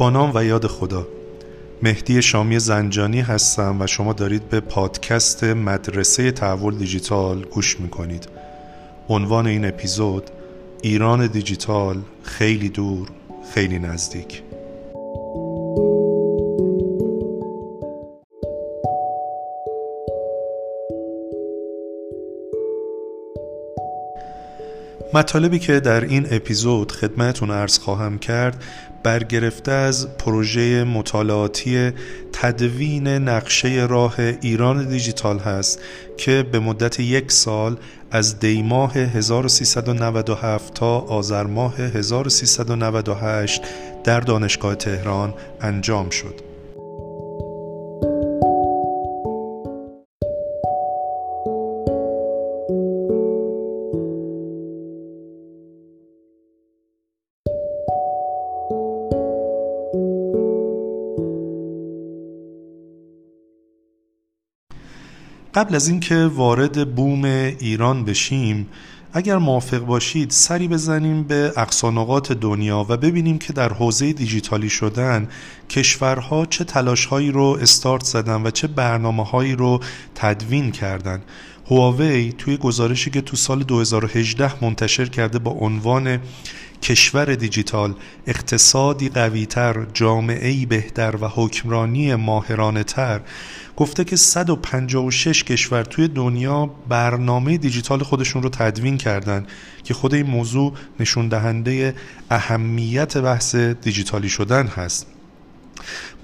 با نام و یاد خدا. مهدی شامی زنجانی هستم و شما دارید به پادکست مدرسه تحول دیجیتال گوش می‌کنید. عنوان این اپیزود ایران دیجیتال خیلی دور خیلی نزدیک. مطالبی که در این اپیزود خدمتون ارز خواهم کرد برگرفته از پروژه مطالعاتی تدوین نقشه راه ایران دیجیتال هست که به مدت یک سال از دیماه 1397 تا آذر ماه 1398 در دانشگاه تهران انجام شد. قبل از اینکه وارد بوم ایران بشیم اگر موافق باشید سری بزنیم به اقصانقات دنیا و ببینیم که در حوزه دیجیتالی شدن کشورها چه تلاشهایی رو استارت زدن و چه برنامه هایی رو تدوین کردن. هواوی توی گزارشی که تو سال 2018 منتشر کرده با عنوان کشور دیجیتال اقتصادی قویتر جامعه بهتر و حکمرانی ماهرانه تر گفته که 156 کشور توی دنیا برنامه دیجیتال خودشون رو تدوین کردن که خود این موضوع نشون دهنده اهمیت بحث دیجیتالی شدن هست.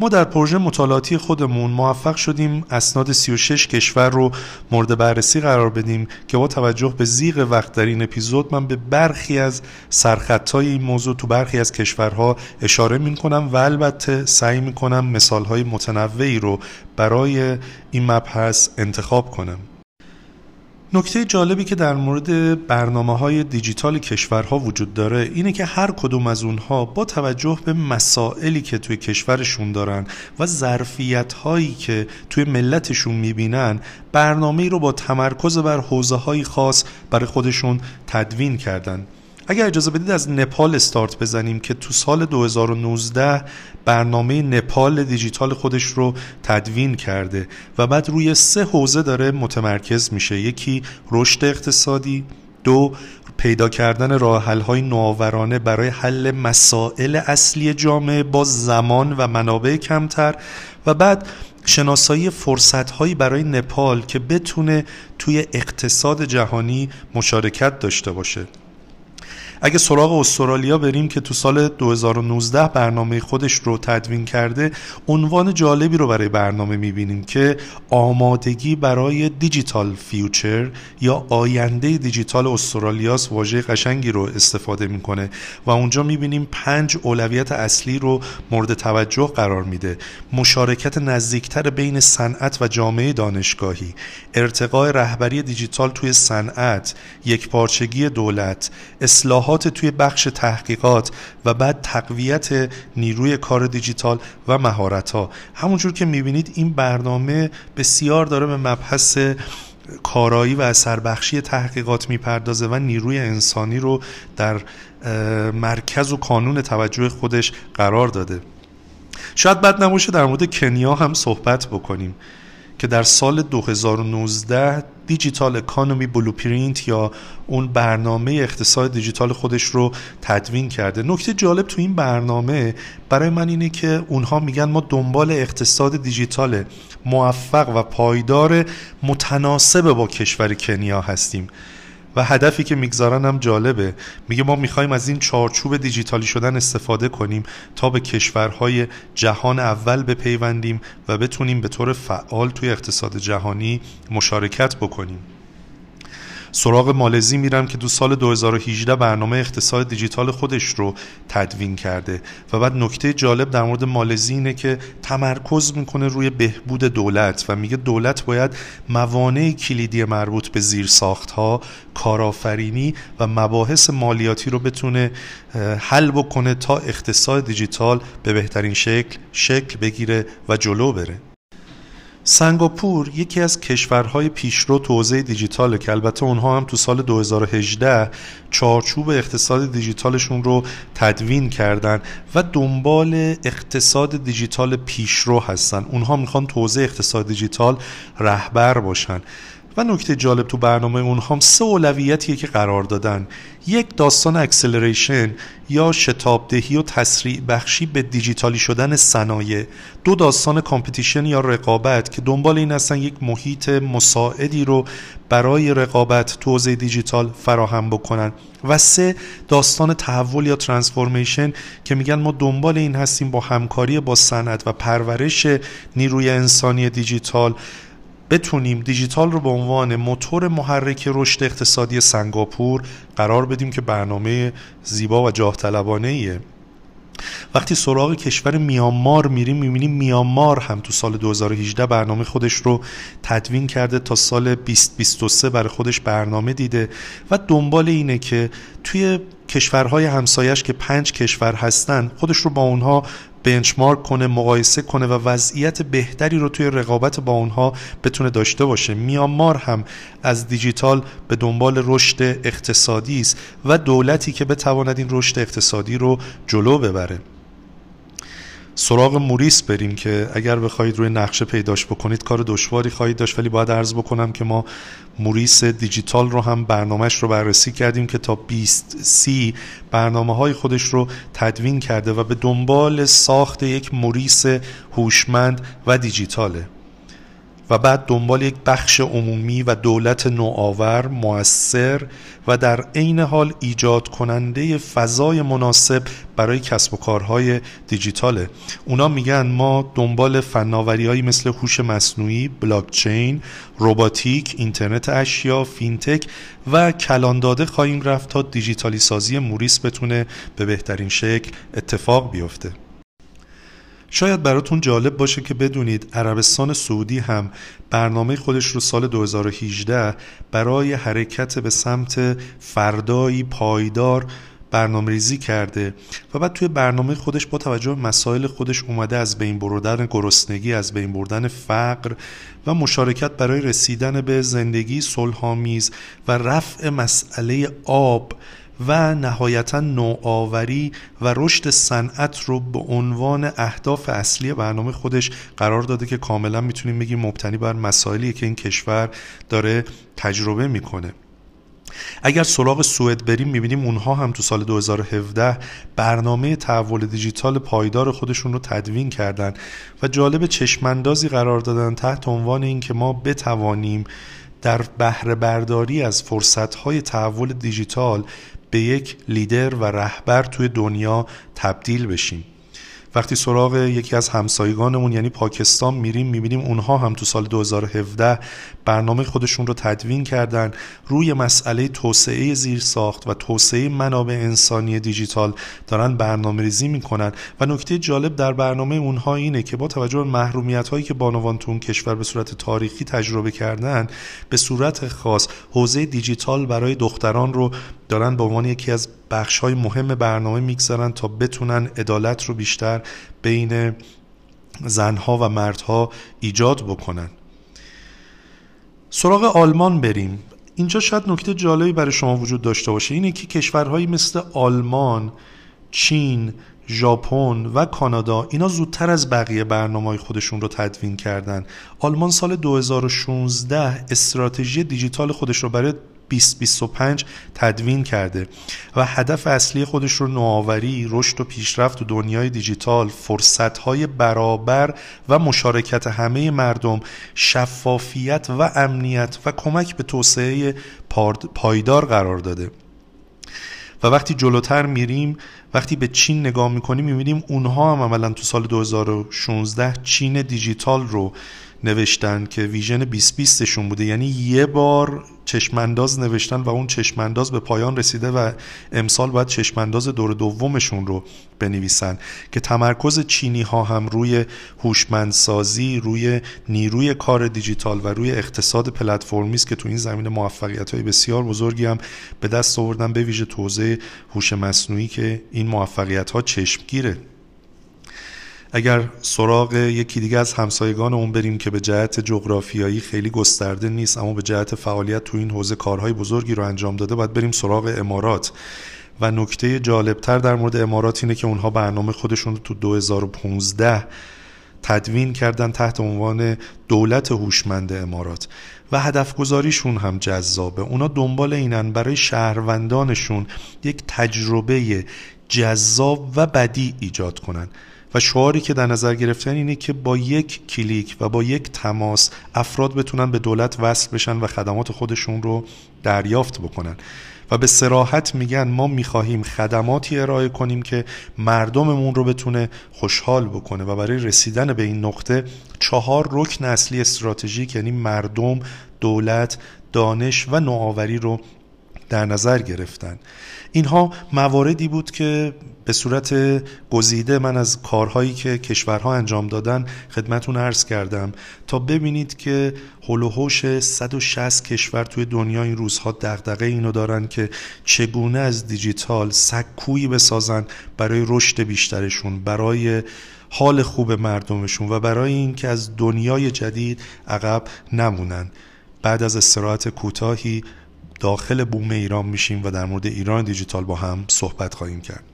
ما در پروژه مطالعاتی خودمون موفق شدیم اسناد 36 کشور رو مورد بررسی قرار بدیم که با توجه به زیغ وقت در این اپیزود من به برخی از سرخطهای این موضوع تو برخی از کشورها اشاره می کنم و البته سعی می کنم مثالهای متنوعی رو برای این مبحث انتخاب کنم. نکته جالبی که در مورد برنامه های دیجیتال کشورها وجود داره اینه که هر کدوم از اونها با توجه به مسائلی که توی کشورشون دارن و ظرفیت هایی که توی ملتشون می‌بینن برنامه رو با تمرکز بر حوزه های خاص برای خودشون تدوین کردن. اگر اجازه بدید از نپال استارت بزنیم که تو سال 2019 برنامه نپال دیجیتال خودش رو تدوین کرده و بعد روی سه حوزه داره متمرکز میشه. یکی رشد اقتصادی دو پیدا کردن راه های نوآورانه برای حل مسائل اصلی جامعه با زمان و منابع کمتر و بعد شناسایی فرصت هایی برای نپال که بتونه توی اقتصاد جهانی مشارکت داشته باشه. اگه سراغ استرالیا بریم که تو سال 2019 برنامه خودش رو تدوین کرده عنوان جالبی رو برای برنامه می‌بینیم که آمادگی برای دیجیتال فیوچر یا آینده دیجیتال استرالیاس واژه قشنگی رو استفاده می‌کنه و اونجا می‌بینیم پنج اولویت اصلی رو مورد توجه قرار میده. مشارکت نزدیکتر بین صنعت و جامعه دانشگاهی ارتقاء رهبری دیجیتال توی صنعت یک پارچگی دولت اصلاح اصلاحات توی بخش تحقیقات و بعد تقویت نیروی کار دیجیتال و مهارت ها همونجور که می‌بینید این برنامه بسیار داره به مبحث کارایی و اثربخشی تحقیقات می‌پردازه و نیروی انسانی رو در مرکز و کانون توجه خودش قرار داده. شاید بد نباشه در مورد کنیا هم صحبت بکنیم. که در سال 2019 دیجیتال اکانومی بلوپرینت یا اون برنامه اقتصاد دیجیتال خودش رو تدوین کرده. نکته جالب تو این برنامه برای من اینه که اونها میگن ما دنبال اقتصاد دیجیتال موفق و پایدار متناسب با کشور کنیا هستیم. و هدفی که می‌گذارن هم جالبه. میگه ما می‌خوایم از این چارچوب دیجیتالی شدن استفاده کنیم تا به کشورهای جهان اول بپیوندیم و بتونیم به طور فعال توی اقتصاد جهانی مشارکت بکنیم. سراغ مالزی میرم که دو سال 2018 برنامه اقتصاد دیجیتال خودش رو تدوین کرده. و بعد نکته جالب در مورد مالزی اینه که تمرکز می‌کنه روی بهبود دولت و میگه دولت باید موانع کلیدی مربوط به زیر ها کارآفرینی و مباحث مالیاتی رو بتونه حل بکنه تا اقتصاد دیجیتال به بهترین شکل شکل بگیره و جلو بره. سنگاپور یکی از کشورهای پیشرو تو حوزه دیجیتاله که البته اونها هم تو سال 2018 چارچوب اقتصاد دیجیتالشون رو تدوین کردن و دنبال اقتصاد دیجیتال پیشرو هستن. اونها می‌خوان تو حوزه اقتصاد دیجیتال رهبر باشن. و نکته جالب تو برنامه اونها هم سه اولویتیه که قرار دادن. یک داستان acceleration یا شتابدهی و تسریع بخشی به دیجیتالی شدن صنایع. دو داستان competition یا رقابت که دنبال این هستن یک محیط مساعدی رو برای رقابت تو حوزه دیجیتال فراهم بکنن. و سه داستان تحول یا transformation که میگن ما دنبال این هستیم با همکاری با صنعت و پرورش نیروی انسانی دیجیتال بتونیم دیجیتال رو به عنوان موتور محرک رشد اقتصادی سنگاپور قرار بدیم که برنامه زیبا و جاه طلبانه ایه وقتی سراغ کشور میانمار میریم می‌بینیم میانمار هم تو سال 2018 برنامه خودش رو تدوین کرده تا سال 2023 برای خودش برنامه دیده و دنبال اینه که توی کشورهای همسایش که پنج کشور هستن خودش رو با اونها بنچمارک کنه مقایسه کنه و وضعیت بهتری رو توی رقابت با اونها بتونه داشته باشه. میانمار هم از دیجیتال به دنبال رشد اقتصادی است و دولتی که بتواند این رشد اقتصادی رو جلو ببره. سراغ موریس بریم که اگر بخواید روی نقشه پیداش بکنید کار دشواری خواهید داشت ولی باید عرض بکنم که ما موریس دیجیتال رو هم برنامهش رو بررسی کردیم که تا 20 سی برنامه های خودش رو تدوین کرده و به دنبال ساخت یک موریس هوشمند و دیجیتاله. و بعد دنبال یک بخش عمومی و دولت نوآور موثر و در عین حال ایجاد کننده فضای مناسب برای کسب و کارهای دیجیتاله. اونا میگن ما دنبال فناوریهایی مثل هوش مصنوعی بلاکچین روباتیک اینترنت اشیا فینتک و کلانداده خواهیم رفت تا دیجیتالی سازی موریس بتونه به بهترین شکل اتفاق بیفته. شاید براتون جالب باشه که بدونید عربستان سعودی هم برنامه خودش رو سال 2018 برای حرکت به سمت فردایی پایدار برنامه ریزی کرده و بعد توی برنامه خودش با توجه به مسائل خودش اومده از بین بردن گرسنگی از بین بردن فقر و مشارکت برای رسیدن به زندگی صلحآمیز و رفع مسئله آب و نهایتا نوآوری و رشد صنعت رو به عنوان اهداف اصلی برنامه خودش قرار داده که کاملا می‌تونیم بگیم مبتنی بر مسائلی که این کشور داره تجربه می‌کنه. اگر سراغ سوئد بریم می‌بینیم اونها هم تو سال 2017 برنامه تحول دیجیتال پایدار خودشون رو تدوین کردن و جالب چشماندازی قرار دادن تحت عنوان اینکه ما بتوانیم در بهره برداری از فرصتهای تحول دیجیتال به یک لیدر و رهبر توی دنیا تبدیل بشیم. وقتی سراغ یکی از همسایگانمون یعنی پاکستان میریم می‌بینیم اونها هم تو سال 2017 برنامه خودشون رو تدوین کردن روی مسئله توسعه زیر ساخت و توسعه منابع انسانی دیجیتال دارن برنامه ریزی می‌کنن. و نکته جالب در برنامه اونها اینه که با توجه به محرومیت هایی که بانوان تو اون کشور به صورت تاریخی تجربه کردن به صورت خاص حوزه دیجیتال برای دختران رو دارن به عنوان یکی از بخش های مهم برنامه می‌گذارن تا بتونن عدالت رو بیشتر بین زنها و مردها ایجاد بکنن. سراغ آلمان بریم. اینجا شاید نکته جالبی برای شما وجود داشته باشه. اینه که کشورهایی مثل آلمان، چین، ژاپن و کانادا اینا زودتر از بقیه برنامه خودشون رو تدوین کردن. آلمان سال 2016 استراتژی دیجیتال خودش رو برای 2025 تدوین کرده و هدف اصلی خودش رو نوآوری، رشد و پیشرفت و دنیای دیجیتال، فرصتهای برابر و مشارکت همه مردم، شفافیت و امنیت و کمک به توسعه پایدار قرار داده. و وقتی جلوتر میریم وقتی به چین نگاه می‌کنیم می‌بینیم اونها هم عملا تو سال 2016 چین دیجیتال رو نوشتن که ویژن 2020 شون بوده. یعنی یه بار چشمانداز نوشتن و اون چشمانداز به پایان رسیده و امسال باید چشمانداز دور دومشون رو بنویسن که تمرکز چینی ها هم روی هوشمندسازی روی نیروی کار دیجیتال و روی اقتصاد پلتفرمی است که تو این زمینه موفقیت های بسیار بزرگی هم به دست آوردن به ویژه توزیع هوش مصنوعی که این موفقیت ها چشمگیره. اگر سراغ یکی دیگه از همسایگان اون بریم که به جهت جغرافیایی خیلی گسترده نیست اما به جهت فعالیت تو این حوزه کارهای بزرگی رو انجام داده باید بریم سراغ امارات. و نکته جالبتر در مورد امارات اینه که اونها برنامه خودشون رو تو 2015 تدوین کردن تحت عنوان دولت هوشمند امارات. و هدف گذاریشون هم جذابه. اونا دنبال اینن برای شهروندانشون یک تجربه جذاب و بدی ایجاد کنن. و شعاری که در نظر گرفتن اینه که با یک کلیک و با یک تماس افراد بتونن به دولت وصل بشن و خدمات خودشون رو دریافت بکنن. و به سراحت میگن ما می‌خواهیم خدماتی ارائه کنیم که مردممون رو بتونه خوشحال بکنه. و برای رسیدن به این نقطه چهار رکن اصلی استراتژیک یعنی مردم، دولت، دانش و نوآوری رو در نظر گرفتن. اینها مواردی بود که به صورت گزیده من از کارهایی که کشورها انجام دادن خدمتون عرض کردم. تا ببینید که هلوهوش 160 کشور توی دنیا این روزها دغدغه اینو دارن که چگونه از دیجیتال سکویی بسازن برای رشد بیشترشون برای حال خوب مردمشون و برای اینکه از دنیای جدید عقب نمونن. بعد از استراحت کوتاهی داخل بوم ایران میشیم و در مورد ایران دیجیتال با هم صحبت خواهیم کرد.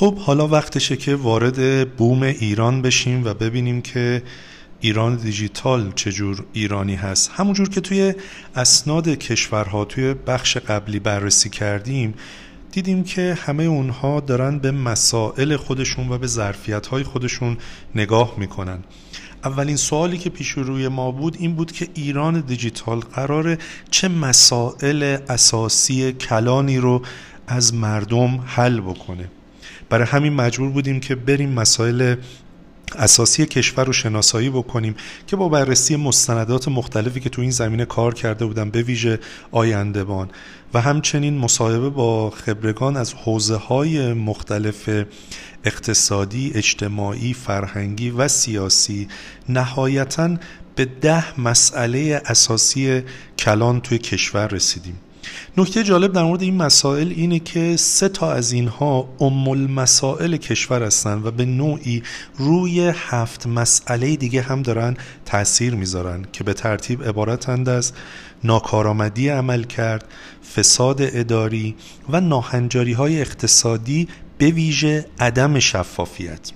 خب حالا وقتشه که وارد بوم ایران بشیم و ببینیم که ایران دیجیتال چجور ایرانی هست؟ همونجور که توی اسناد کشورها توی بخش قبلی بررسی کردیم دیدیم که همه اونها دارن به مسائل خودشون و به ظرفیت های خودشون نگاه می‌کنن. اولین سوالی که پیش روی ما بود این بود که ایران دیجیتال قرار چه مسائل اساسی کلانی رو از مردم حل بکنه. برای همین مجبور بودیم که بریم مسائل اساسی کشور رو شناسایی بکنیم که با بررسی مستندات مختلفی که تو این زمینه کار کرده بودن به ویژه آیندهبان. و همچنین مصاحبه با خبرگان از حوزه های مختلف اقتصادی، اجتماعی، فرهنگی و سیاسی نهایتا به ده مسئله اساسی کلان توی کشور رسیدیم. نکته جالب در مورد این مسائل اینه که سه تا از اینها ام المسائل کشور هستن و به نوعی روی هفت مسئله دیگه هم دارن تاثیر می‌ذارن که به ترتیب عبارتند از ناکارآمدی عمل کرد فساد اداری و ناهنجاری های اقتصادی به ویژه عدم شفافیت.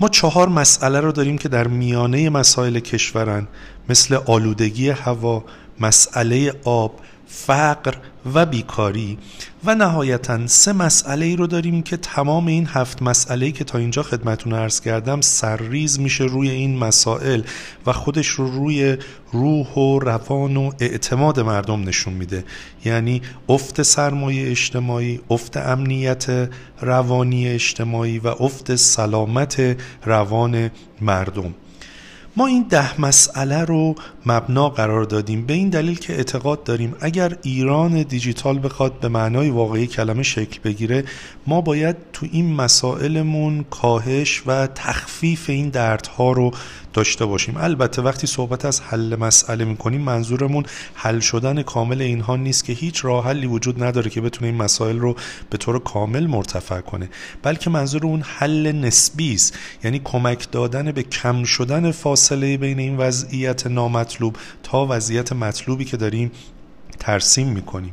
ما چهار مسئله رو داریم که در میانه مسائل کشورن مثل آلودگی هوا، مسئله آب فقر و بیکاری. و نهایتا سه مسئله ای رو داریم که تمام این هفت مسئله که تا اینجا خدمتون ارز کردم سرریز میشه روی این مسائل و خودش رو روی روح و روان و اعتماد مردم نشون میده. یعنی افت سرمایه اجتماعی افت امنیت روانی اجتماعی و افت سلامت روان مردم. ما این ده مسئله رو مبنا قرار دادیم. به این دلیل که اعتقاد داریم اگر ایران دیجیتال بخواد به معنای واقعی کلمه شکل بگیره ما باید تو این مسائلمون کاهش و تخفیف این دردها رو داشته باشیم. البته وقتی صحبت از حل مسئله می‌کنیم منظورمون حل شدن کامل اینها نیست که هیچ راه حلی وجود نداره که بتونه این مسائل رو به طور کامل مرتفع کنه. بلکه منظور اون حل نسبی است. یعنی کمک دادن به کم شدن فاصله بین این وضعیت نامطلوب تا وضعیت مطلوبی که داریم ترسیم می‌کنیم.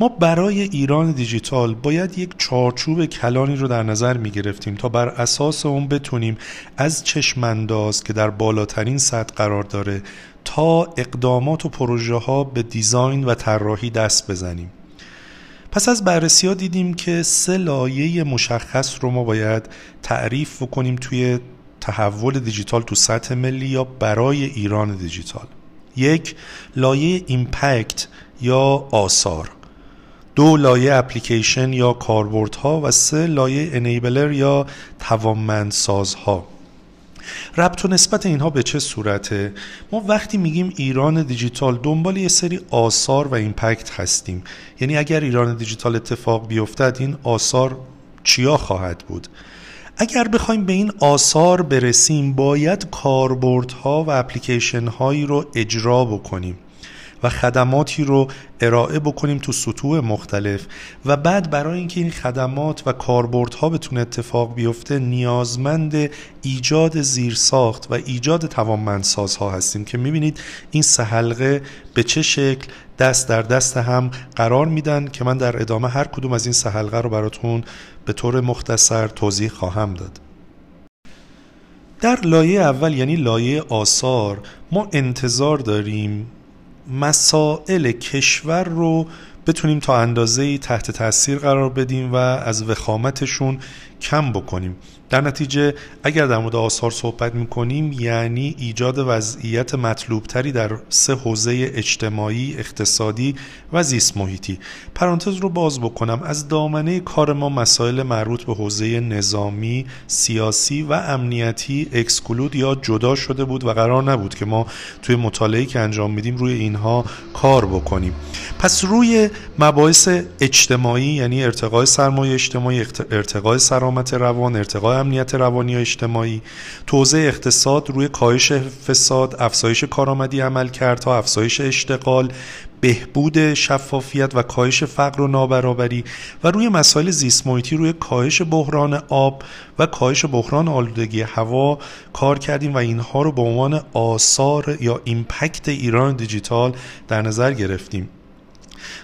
ما برای ایران دیجیتال باید یک چارچوب کلانی رو در نظر می گرفتیم تا بر اساس اون بتونیم از چشمانداز که در بالاترین سطح قرار داره تا اقدامات و پروژه ها به دیزاین و طراحی دست بزنیم. پس از بررسی ها دیدیم که سه لایه مشخص رو ما باید تعریف بکنیم توی تحول دیجیتال تو سطح ملی یا برای ایران دیجیتال. یک لایه impact یا آثار. دو لایه اپلیکیشن یا کاربردها و سه لایه enabler یا توانمندسازها. ربط و نسبت اینها به چه صورته؟ ما وقتی میگیم ایران دیجیتال دنبال یه سری آثار و impact هستیم. یعنی اگر ایران دیجیتال اتفاق بیفتد این آثار چیا خواهد بود؟ اگر بخوایم به این آثار برسیم باید کاربردها و اپلیکیشن هایی رو اجرا بکنیم. و خدماتی رو ارائه بکنیم تو سطوح مختلف. و بعد برای اینکه این خدمات و کاربردها بتونه اتفاق بیفته نیازمند ایجاد زیرساخت و ایجاد توانمندسازها هستیم که می‌بینید این سه حلقه به چه شکل دست در دست هم قرار میدن که من در ادامه هر کدوم از این سه حلقه رو براتون به طور مختصر توضیح خواهم داد. در لایه اول یعنی لایه آثار ما انتظار داریم مسائل کشور رو بتونیم تا اندازه تحت تاثیر قرار بدیم و از وخامتشون کم بکنیم. در نتیجه اگر در مورد آثار صحبت می‌کنیم یعنی ایجاد وضعیت مطلوبتری در سه حوزه اجتماعی، اقتصادی و زیست محیطی. پرانتز رو باز بکنم. از دامنه کار ما مسائل مربوط به حوزه نظامی، سیاسی و امنیتی اکسکلود یا جدا شده بود و قرار نبود که ما توی مطالعه که انجام میدیم روی اینها کار بکنیم. پس روی مباحث اجتماعی یعنی ارتقای سرمایه اجتماعی ارتقای سرامت روان ارتقای امنیت روانی و اجتماعی. توزیع اقتصاد روی کاهش فساد افزایش کارآمدی عملکردها افزایش اشتغال بهبود شفافیت و کاهش فقر و نابرابری. و روی مسائل زیست محیطی روی کاهش بحران آب و کاهش بحران آلودگی هوا کار کردیم و اینها رو به عنوان آثار یا ایمپکت ایران دیجیتال در نظر گرفتیم.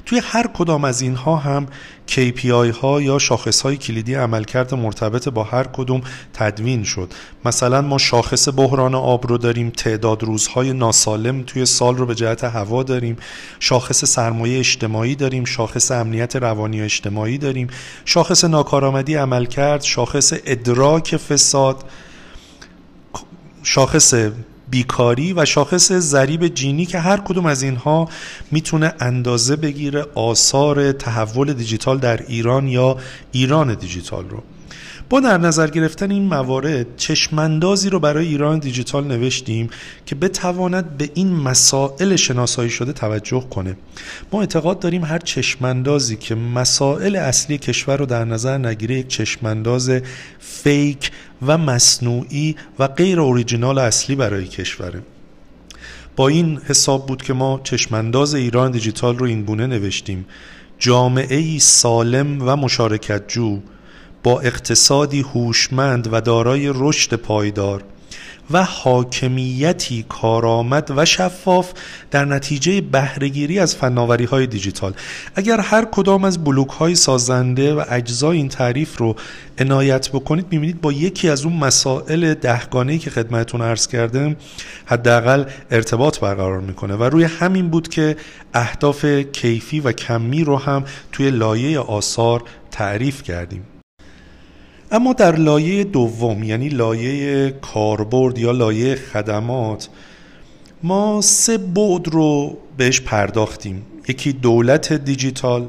توی هر کدام از اینها هم KPI ها یا شاخص های کلیدی عملکرد مرتبط با هر کدوم تدوین شد. مثلا ما شاخص بحران آب رو داریم تعداد روزهای ناسالم توی سال رو به جهت هوا داریم. شاخص سرمایه اجتماعی داریم شاخص امنیت روانی و اجتماعی داریم. شاخص ناکارآمدی عملکرد شاخص ادراک فساد شاخص بیکاری و شاخص ضریب جینی که هر کدوم از اینها می‌تونه اندازه بگیره آثار تحول دیجیتال در ایران یا ایران دیجیتال رو. با در نظر گرفتن این موارد چشماندازی رو برای ایران دیجیتال نوشتیم که بتواند به این مسائل شناسایی شده توجه کنه. ما اعتقاد داریم هر چشماندازی که مسائل اصلی کشور رو در نظر نگیره یک چشمانداز فیک و مصنوعی و غیر اوریجینال اصلی برای کشوره. با این حساب بود که ما چشمانداز ایران دیجیتال رو این بونه نوشتیم. جامعه ای سالم و مشارکت جو با اقتصادی هوشمند و دارای رشد پایدار و حاکمیتی کارآمد و شفاف در نتیجه بهرهگیری از فناوری های دیجیتال. اگر هر کدام از بلوک های سازنده و اجزای این تعریف رو عنایت بکنید می‌بینید با یکی از اون مسائل دهگانه‌ای که خدمتتون عرض کردم حداقل ارتباط برقرار می‌کنه و روی همین بود که اهداف کیفی و کمی رو هم توی لایه آثار تعریف کردیم. اما در لایه دوم یعنی لایه کاربرد یا لایه خدمات ما سه بعد رو بهش پرداختیم. یکی دولت دیجیتال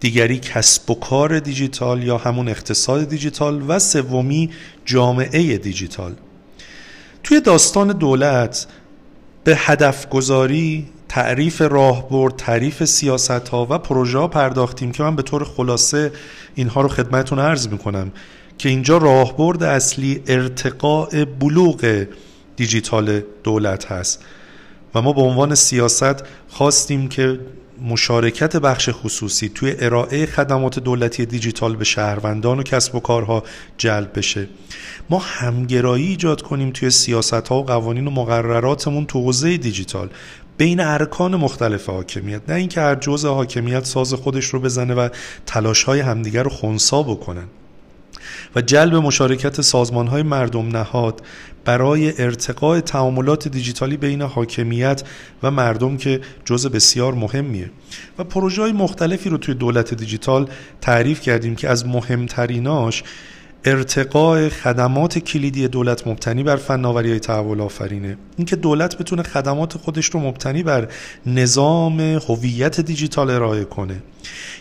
دیگری کسب و کار دیجیتال یا همون اقتصاد دیجیتال و سومی جامعه دیجیتال. توی داستان دولت به هدف گذاری تعریف راهبرد تعریف سیاست ها و پروژه ها پرداختیم که من به طور خلاصه اینها رو خدمتون عرض می‌کنم. که اینجا راهبرد اصلی ارتقاء بلوغ دیجیتال دولت هست. و ما به عنوان سیاست خواستیم که مشارکت بخش خصوصی توی ارائه خدمات دولتی دیجیتال به شهروندان و کسب و کارها جلب بشه. ما همگرایی ایجاد کنیم توی سیاست ها و قوانین و مقرراتمون تو حوزه دیجیتال بین ارکان مختلف حاکمیت. نه اینکه هر جزء حاکمیت ساز خودش رو بزنه و تلاش های همدیگر رو خونسا بکنن. و جلب مشارکت سازمان های مردم نهاد برای ارتقاء تعاملات دیجیتالی بین حاکمیت و مردم که جزء بسیار مهمیه. و پروژه های مختلفی رو توی دولت دیجیتال تعریف کردیم که از مهمتریناش ارتقاء خدمات کلیدی دولت مبتنی بر فناوری های تحول آفرینه. اینکه دولت بتونه خدمات خودش رو مبتنی بر نظام هویت دیجیتال ارائه کنه.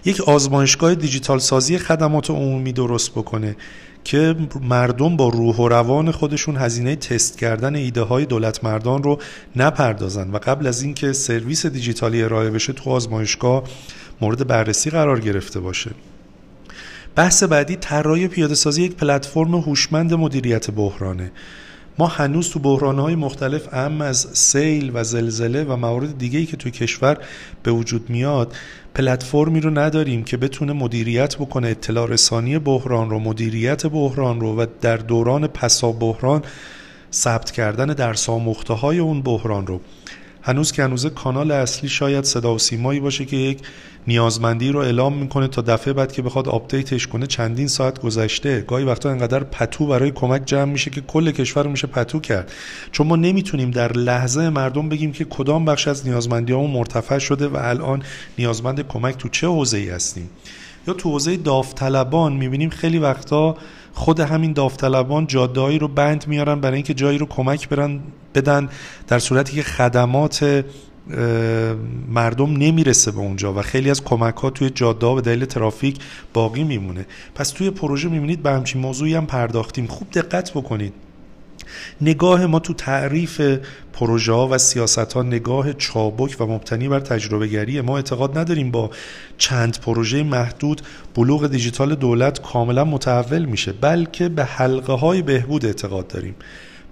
یک آزمایشگاه دیجیتال سازی خدمات عمومی درست بکنه که مردم با روح و روان خودشون هزینه تست کردن ایده های دولت مردان رو نپردازن و قبل از اینکه سرویس دیجیتالی ارائه بشه تو آزمایشگاه مورد بررسی قرار گرفته باشه. بحث بعدی طراحی پیاده سازی یک پلتفرم هوشمند مدیریت بحرانه. ما هنوز تو بحرانهای مختلف ام از سیل و زلزله و موارد دیگه‌ای که توی کشور به وجود میاد پلتفرمی رو نداریم که بتونه مدیریت بکنه اطلاع رسانی بحران رو مدیریت بحران رو و در دوران پسا بحران ثبت کردن در ساموخته های اون بحران رو. هنوز که هنوز کانال اصلی شاید صدا و سیمایی باشه که یک نیازمندی رو اعلام می‌کنه تا دفعه بعد که بخواد update ش کنه چندین ساعت گذشته. گاهی وقتا انقدر پتو برای کمک جمع میشه که کل کشور رو میشه پتو کرد. چون ما نمی‌تونیم در لحظه مردم بگیم که کدام بخش از نیازمندی مرتفع شده و الان نیازمند کمک تو چه حوزه ای هستیم. یا تو حوزه داوطلبان می‌بینیم خیلی وقتا خود همین داوطلبان جاده‌هایی رو بند میارن برای اینکه جایی رو کمک برن بدن در صورتی که خدمات مردم نمی‌رسه به اونجا و خیلی از کمک ها توی جاده به دلیل ترافیک باقی میمونه. پس توی پروژه می‌بینید به همچین موضوعی هم پرداختیم. خوب دقت بکنید. نگاه ما تو تعریف پروژه و سیاست ها نگاه چابک و مبتنی بر تجربه گریه ما اعتقاد نداریم با چند پروژه محدود بلوغ دیجیتال دولت کاملا متحول میشه بلکه به حلقه های بهبود اعتقاد داریم.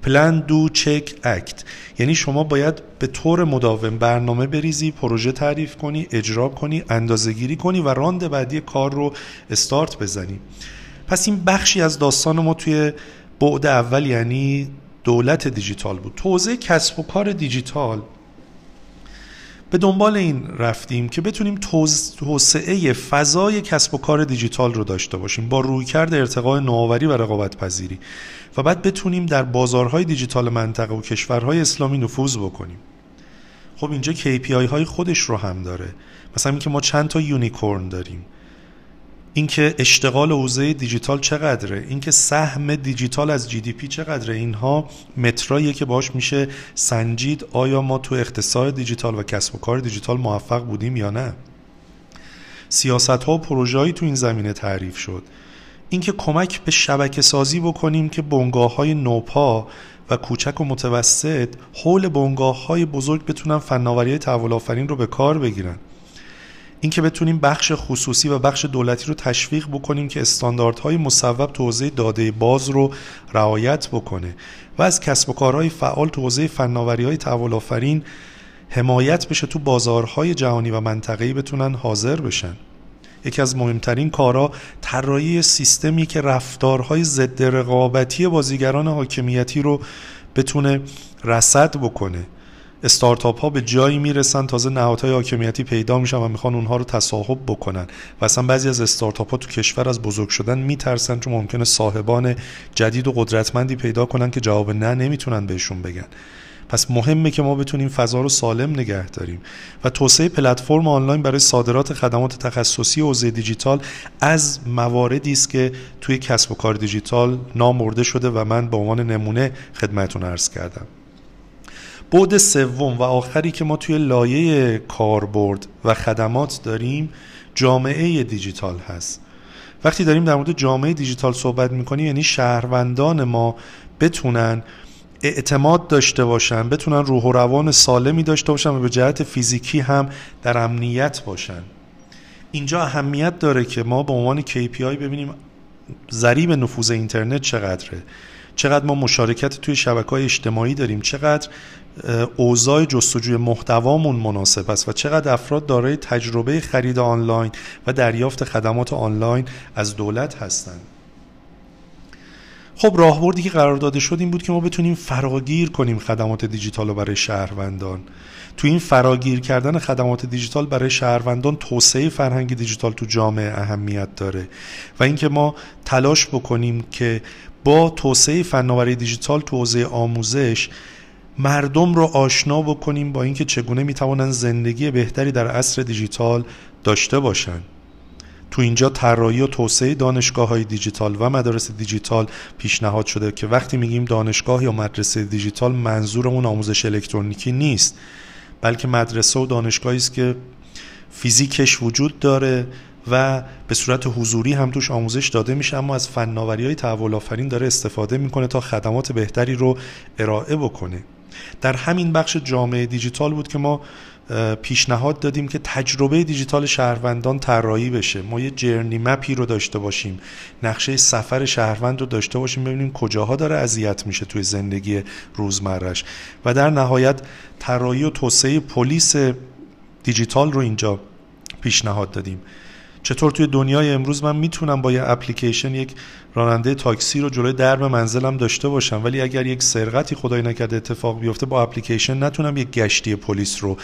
پلان دو چک اکت. یعنی شما باید به طور مداوم برنامه بریزی پروژه تعریف کنی اجرا کنی اندازه گیری کنی و راند بعدی کار رو استارت بزنی. پس این بخشی از داستان ما توی بعد اول یعنی دولت دیجیتال بود. توزیع کسب و کار دیجیتال. به دنبال این رفتیم که بتونیم توسعه فضای کسب و کار دیجیتال رو داشته باشیم. با رویکرد ارتقاء نوآوری و رقابت پذیری و بعد بتونیم در بازارهای دیجیتال منطقه و کشورهای اسلامی نفوذ بکنیم. خب اینجا KPI های خودش رو هم داره. مثلا اینکه ما چند تا unicorn داریم. اینکه اشتغال حوزه دیجیتال چقدره؟ اینکه سهم دیجیتال از GDP چقدره؟ اینها متراییه که باش میشه سنجید آیا ما تو اقتصاد دیجیتال و کسب و کار دیجیتال موفق بودیم یا نه؟ سیاست ها و پروژه‌ای تو این زمینه تعریف شد. اینکه کمک به شبکه سازی بکنیم که بنگاه های نوپا و کوچک و متوسط حول بنگاه های بزرگ بتونن فناوری تحول آفرین رو به کار بگیرن. اینکه بتونیم بخش خصوصی و بخش دولتی رو تشویق بکنیم که استانداردهای مصوب تو حوزه داده باز رو رعایت بکنه. و از کسب و کارهای فعال تو حوزه فناوری های تحول حمایت بشه تو بازارهای جهانی و منطقه‌ای بتونن حاضر بشن. یکی از مهمترین کارها طراحی سیستمی که رفتارهای ضد رقابتی بازیگران حاکمیتی رو بتونه رصد بکنه. استارتاپ ها به جایی می‌رسن تازه نهادهای حاکمیتی پیدا میشن و می‌خوان اونها رو تصاحب بکنن. و اصلا بعضی از استارتاپ ها تو کشور از بزرگ شدن میترسن چون ممکنه صاحبان جدید و قدرتمندی پیدا کنن که جواب نه نمی‌تونن بهشون بگن. پس مهمه که ما بتونیم فضا رو سالم نگه داریم. و توسعه پلتفرم آنلاین برای صادرات خدمات تخصصی حوزه دیجیتال از مواردی است که توی کسب و کار دیجیتال نامورده شده و من به عنوان نمونه خدمتتون عرض کردم. بعد سوم و آخری که ما توی لایه کاربرد و خدمات داریم جامعه دیجیتال هست. وقتی داریم در مورد جامعه دیجیتال صحبت می‌کنیم یعنی شهروندان ما بتونن اعتماد داشته باشن بتونن روح و روان سالمی داشته باشن و به جهت فیزیکی هم در امنیت باشن. اینجا اهمیت داره که ما به عنوان KPI ببینیم ضریب نفوذ اینترنت چقدره. چقدر ما مشارکت توی شبکه های اجتماعی داریم چقدر اوضاع جستجوی محتوامون مناسب است و چقدر افراد دارای تجربه خرید آنلاین و دریافت خدمات آنلاین از دولت هستند. خب راهبردی که قرار داده شد این بود که ما بتونیم فراگیر کنیم خدمات دیجیتال رو برای شهروندان. تو این فراگیر کردن خدمات دیجیتال برای شهروندان توسعه فرهنگ دیجیتال تو جامعه اهمیت داره و اینکه ما تلاش بکنیم که با توسعه فناوری دیجیتال تو حوزه آموزش مردم رو آشنا بکنیم با اینکه چگونه می‌توانند زندگی بهتری در عصر دیجیتال داشته باشند. تو اینجا طراحی و توسعه دانشگاه های دیجیتال و مدارس دیجیتال پیشنهاد شده که وقتی میگیم دانشگاه یا مدرسه دیجیتال منظور اون آموزش الکترونیکی نیست بلکه مدرسه و دانشگاهی است که فیزیکش وجود داره و به صورت حضوری هم توش آموزش داده میشه اما از فناوری های تحول آفرین داره استفاده می‌کنه تا خدمات بهتری رو ارائه بکنه. در همین بخش جامعه دیجیتال بود که ما پیشنهاد دادیم که تجربه دیجیتال شهروندان طراحی بشه. ما یه جرنی مپی رو داشته باشیم. نقشه سفر شهروند رو داشته باشیم ببینیم کجاها داره اذیت میشه توی زندگی روزمرش و در نهایت طراحی و توسعه پلیس دیجیتال رو اینجا پیشنهاد دادیم. چطور توی دنیای امروز من می‌تونم با یه اپلیکیشن یک راننده تاکسی رو جلوی درب منزلم داشته باشم؟ ولی اگر یک سرقتی خدای نکرده اتفاق بیفته با اپلیکیشن نتونم یک گشتی پلیس رو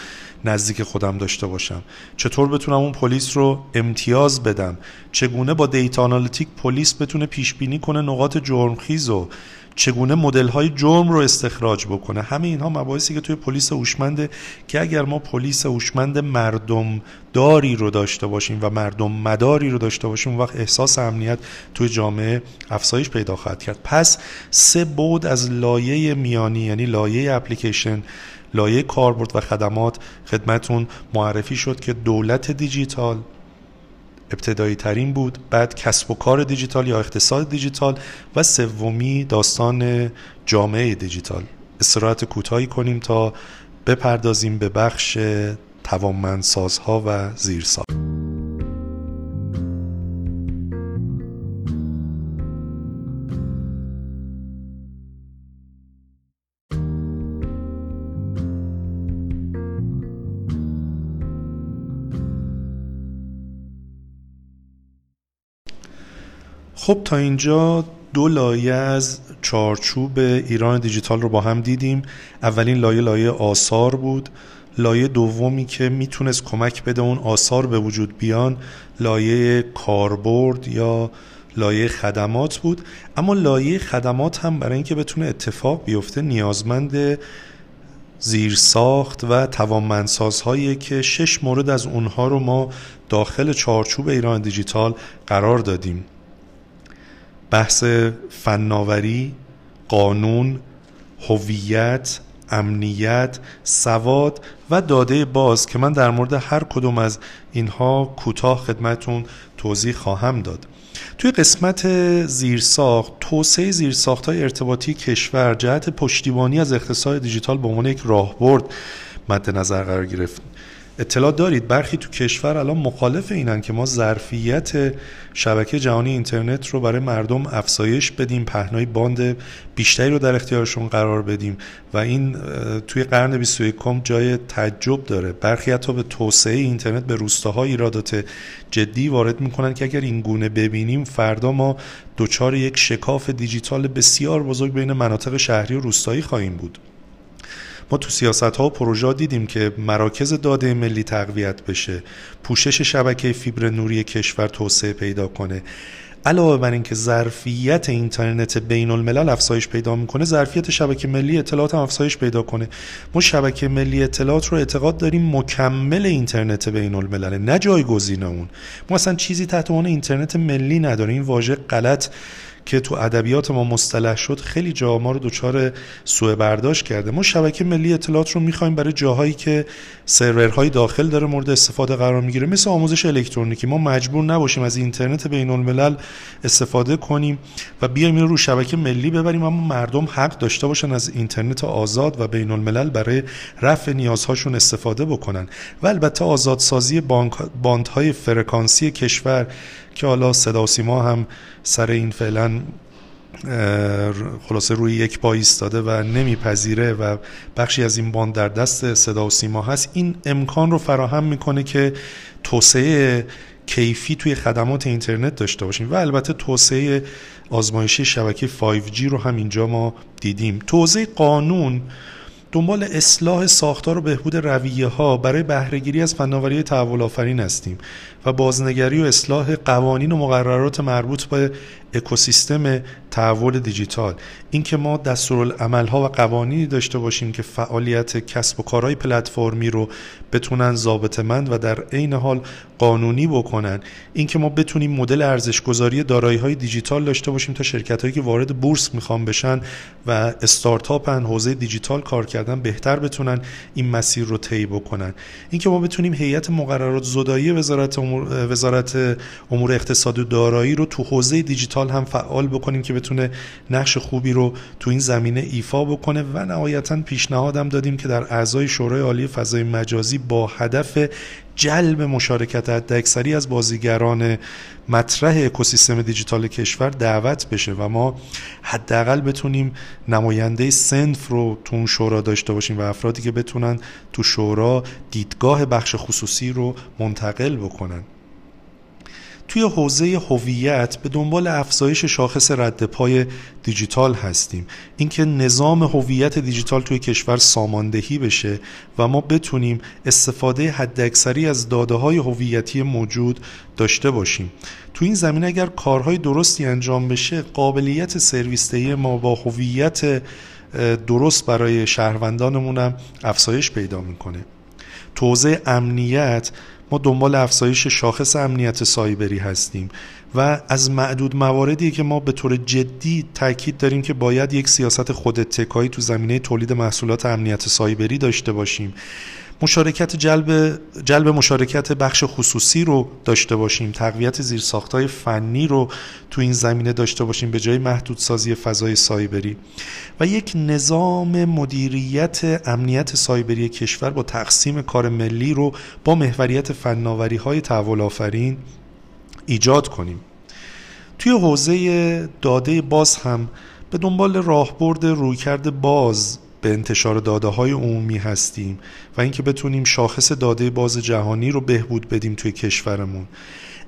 نزدیک خودم داشته باشم. چطور بتونم اون پلیس رو امتیاز بدم؟ چگونه با data analytic پلیس بتونه پیش بینی کنه نقاط جرمخیز و چگونه مدل های جرم رو استخراج بکنه. همه اینها مباحثی که توی پلیس هوشمند که اگر ما پلیس هوشمند مردم داری رو داشته باشیم و مردم مداری رو داشته باشیم اون وقت احساس امنیت توی جامعه افزایش پیدا خواهد کرد. پس سه بعد از لایه میانی یعنی لایه اپلیکیشن لایه کاربرد و خدمات خدمتون معرفی شد که دولت دیجیتال ابتدایی ترین بود بعد کسب و کار دیجیتال یا اقتصاد دیجیتال و سومی داستان جامعه دیجیتال. استراحت کوتاهی کنیم تا بپردازیم به بخش توانمندسازها و زیرساخت خب تا اینجا دو لایه از چارچوب ایران دیجیتال رو با هم دیدیم. اولین لایه لایه آثار بود. لایه دومی که می‌تونست کمک بده اون آثار به وجود بیان لایه کاربرد یا لایه خدمات بود. اما لایه خدمات هم برای اینکه بتونه اتفاق بیفته نیازمند زیرساخت و توانمندسازهایی که شش مورد از اونها رو ما داخل چارچوب ایران دیجیتال قرار دادیم. بحث فناوری قانون هویت امنیت سواد و داده باز که من در مورد هر کدوم از اینها کوتاه خدمتون توضیح خواهم داد. توی قسمت زیرساخت توسعه زیرساخت های ارتباطی کشور جهت پشتیبانی از اقتصاد دیجیتال به عنوان یک راهبرد مد نظر قرار گرفت. اطلاع دارید؟ برخی تو کشور الان مخالف اینن که ما ظرفیت شبکه جهانی اینترنت رو برای مردم افزایش بدیم پهنای باند بیشتری رو در اختیارشون قرار بدیم و این توی قرن 21 جای تعجب داره. برخی حتی به توسعه اینترنت به روستاها ایرادات جدی وارد می‌کنن که اگر این گونه ببینیم فردا ما دچار یک شکاف دیجیتال بسیار بزرگ بین مناطق شهری و روستایی خواهیم بود. ما تو سیاست ها و پروژه دیدیم که مراکز داده ملی تقویت بشه پوشش شبکه فیبر نوری کشور توسعه پیدا کنه. علاوه بر اینکه ظرفیت اینترنت بین الملل افزایش پیدا می‌کنه ظرفیت شبکه ملی اطلاعات هم افزایش پیدا کنه. ما شبکه ملی اطلاعات رو اعتقاد داریم مکمل اینترنت بین الملل نه جایگزین اون. ما اصلا چیزی تحت عنوان اینترنت ملی نداریم این واژه غلط. که تو ادبیات ما مصطلح شد خیلی جا ما رو دچار سوء برداشت کرده. ما شبکه ملی اطلاعات رو می‌خوایم برای جاهایی که سرورهای داخل داره مورد استفاده قرار می‌گیره مثل آموزش الکترونیکی. ما مجبور نباشیم از اینترنت بین الملل استفاده کنیم و بیایم رو شبکه ملی ببریم. اما مردم حق داشته باشن از اینترنت آزاد و بین الملل برای رفع نیازهاشون استفاده بکنن. و البته آزادسازی باندهای فرکانسی کشور که حالا صدا سیما هم سر این فعلا خلاصه روی یک پای ایستاده و نمیپذیره و بخشی از این باند در دست صدا و سیما هست. این امکان رو فراهم می‌کنه که توسعه کیفی توی خدمات اینترنت داشته باشیم و البته توسعه آزمایشی شبکه 5G رو هم اینجا ما دیدیم. توسعه قانون دنبال اصلاح ساختار و بهبود رویه ها برای بهرهگیری از فناوری تحول آفرین هستیم. و بازنگری و اصلاح قوانین و مقررات مربوط به اکوسیستم تحول دیجیتال. اینکه ما دستورالعملها و قوانینی داشته باشیم که فعالیت کسب و کارهای پلتفرمی رو بتونن ضابطمند و در عین حال قانونی بکنن. اینکه ما بتونیم مدل ارزش گذاری دارایی های دیجیتال داشته باشیم تا شرکت هایی که وارد بورس می‌خوان بشن و استارتاپ حوزه دیجیتال کار کردن بهتر بتونن این مسیر رو طی بکنن. اینکه ما بتونیم هیئت مقررات زدایی وزارت امور, وزارت امور اقتصاد و دارایی رو تو حوزه دیجیتال هم فعال بکنیم که بتونه نقش خوبی رو تو این زمینه ایفا بکنه و نهایتا پیشنهادم دادیم که در اعضای شورای عالی فضای مجازی با هدف جلب مشارکت حداکثری از بازیگران مطرح اکوسیستم دیجیتال کشور دعوت بشه و ما حداقل بتونیم نماینده سنف رو تو اون شورا داشته باشیم و افرادی که بتونن تو شورا دیدگاه بخش خصوصی رو منتقل بکنن. توی حوزه هویت به دنبال افزایش شاخص رد پای دیجیتال هستیم. اینکه نظام هویت دیجیتال توی کشور ساماندهی بشه و ما بتونیم استفاده حداکثری از داده های هویتی موجود داشته باشیم. تو این زمینه اگر کارهای درستی انجام بشه قابلیت سرویس ما با هویت درست برای شهروندانمون هم افزایش پیدا می‌کنه. توزیع امنیت ما دنبال افزایش شاخص امنیت سایبری هستیم و از معدود مواردی که ما به طور جدی تاکید داریم که باید یک سیاست خود تکایی تو زمینه تولید محصولات امنیت سایبری داشته باشیم. مشارکت جلب جلب مشارکت بخش خصوصی رو داشته باشیم. تقویت زیرساختهای فنی رو تو این زمینه داشته باشیم به جای محدودسازی فضای سایبری. و یک نظام مدیریت امنیت سایبری کشور با تقسیم کار ملی رو با محوریت فناوری های تحول آفرین ایجاد کنیم. توی حوزه داده باز هم به دنبال راهبرد رویکرد باز به انتشار داده های عمومی هستیم و اینکه بتونیم شاخص داده باز جهانی رو بهبود بدیم توی کشورمون.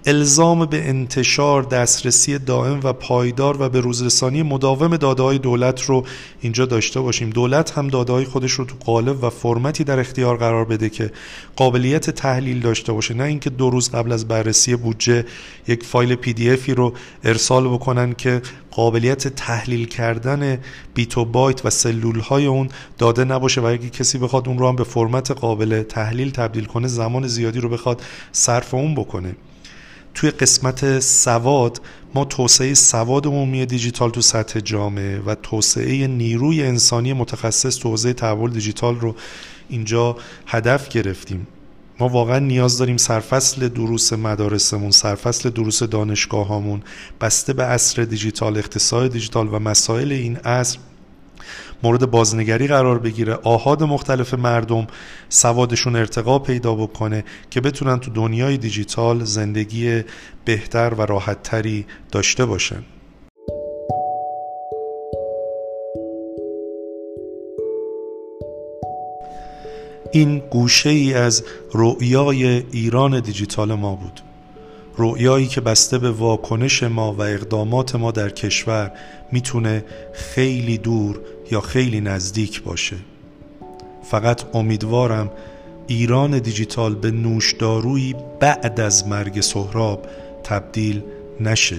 الزام به انتشار دسترسی دائم و پایدار و به روزرسانی مداوم داده های دولت رو اینجا داشته باشیم. دولت هم داده های خودش رو تو قالب و فرمتی در اختیار قرار بده که قابلیت تحلیل داشته باشه. نه اینکه دو روز قبل از بررسی بودجه یک فایل پی دی افی رو ارسال بکنن که قابلیت تحلیل کردن بیت و بایت و سلول های اون داده نباشه و اگه کسی بخواد اون رو هم به فرمت قابل تحلیل تبدیل کنه زمان زیادی رو بخواد صرف اون بکنه. توی قسمت سواد ما توسعه سواد عمومی دیجیتال تو سطح جامعه و توسعه نیروی انسانی متخصص تو حوزه تحول دیجیتال رو اینجا هدف گرفتیم. ما واقعا نیاز داریم سرفصل دروس مدارسمون سرفصل دروس دانشگاه هامون بسته به عصر دیجیتال اقتصاد دیجیتال و مسائل این عصر مورد بازنگری قرار بگیره. آهاد مختلف مردم سوادشون ارتقا پیدا بکنه که بتونن تو دنیای دیجیتال زندگی بهتر و راحتتری داشته باشن. این گوشه ای از رؤیای ایران دیجیتال ما بود. رؤیایی که بسته به واکنش ما و اقدامات ما در کشور می‌تونه خیلی دور یا خیلی نزدیک باشه. فقط امیدوارم ایران دیجیتال به نوشدارویی بعد از مرگ سهراب تبدیل نشه.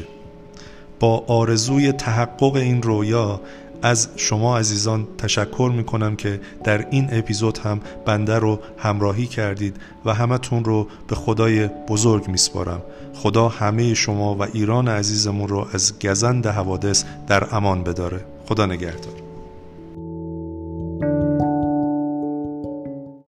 با آرزوی تحقق این رویا از شما عزیزان تشکر می کنم که در این اپیزود هم بنده رو همراهی کردید و همتون رو به خدای بزرگ میسپارم. خدا همه شما و ایران عزیزمون رو از گزند حوادث در امان بداره. خدا نگهدار.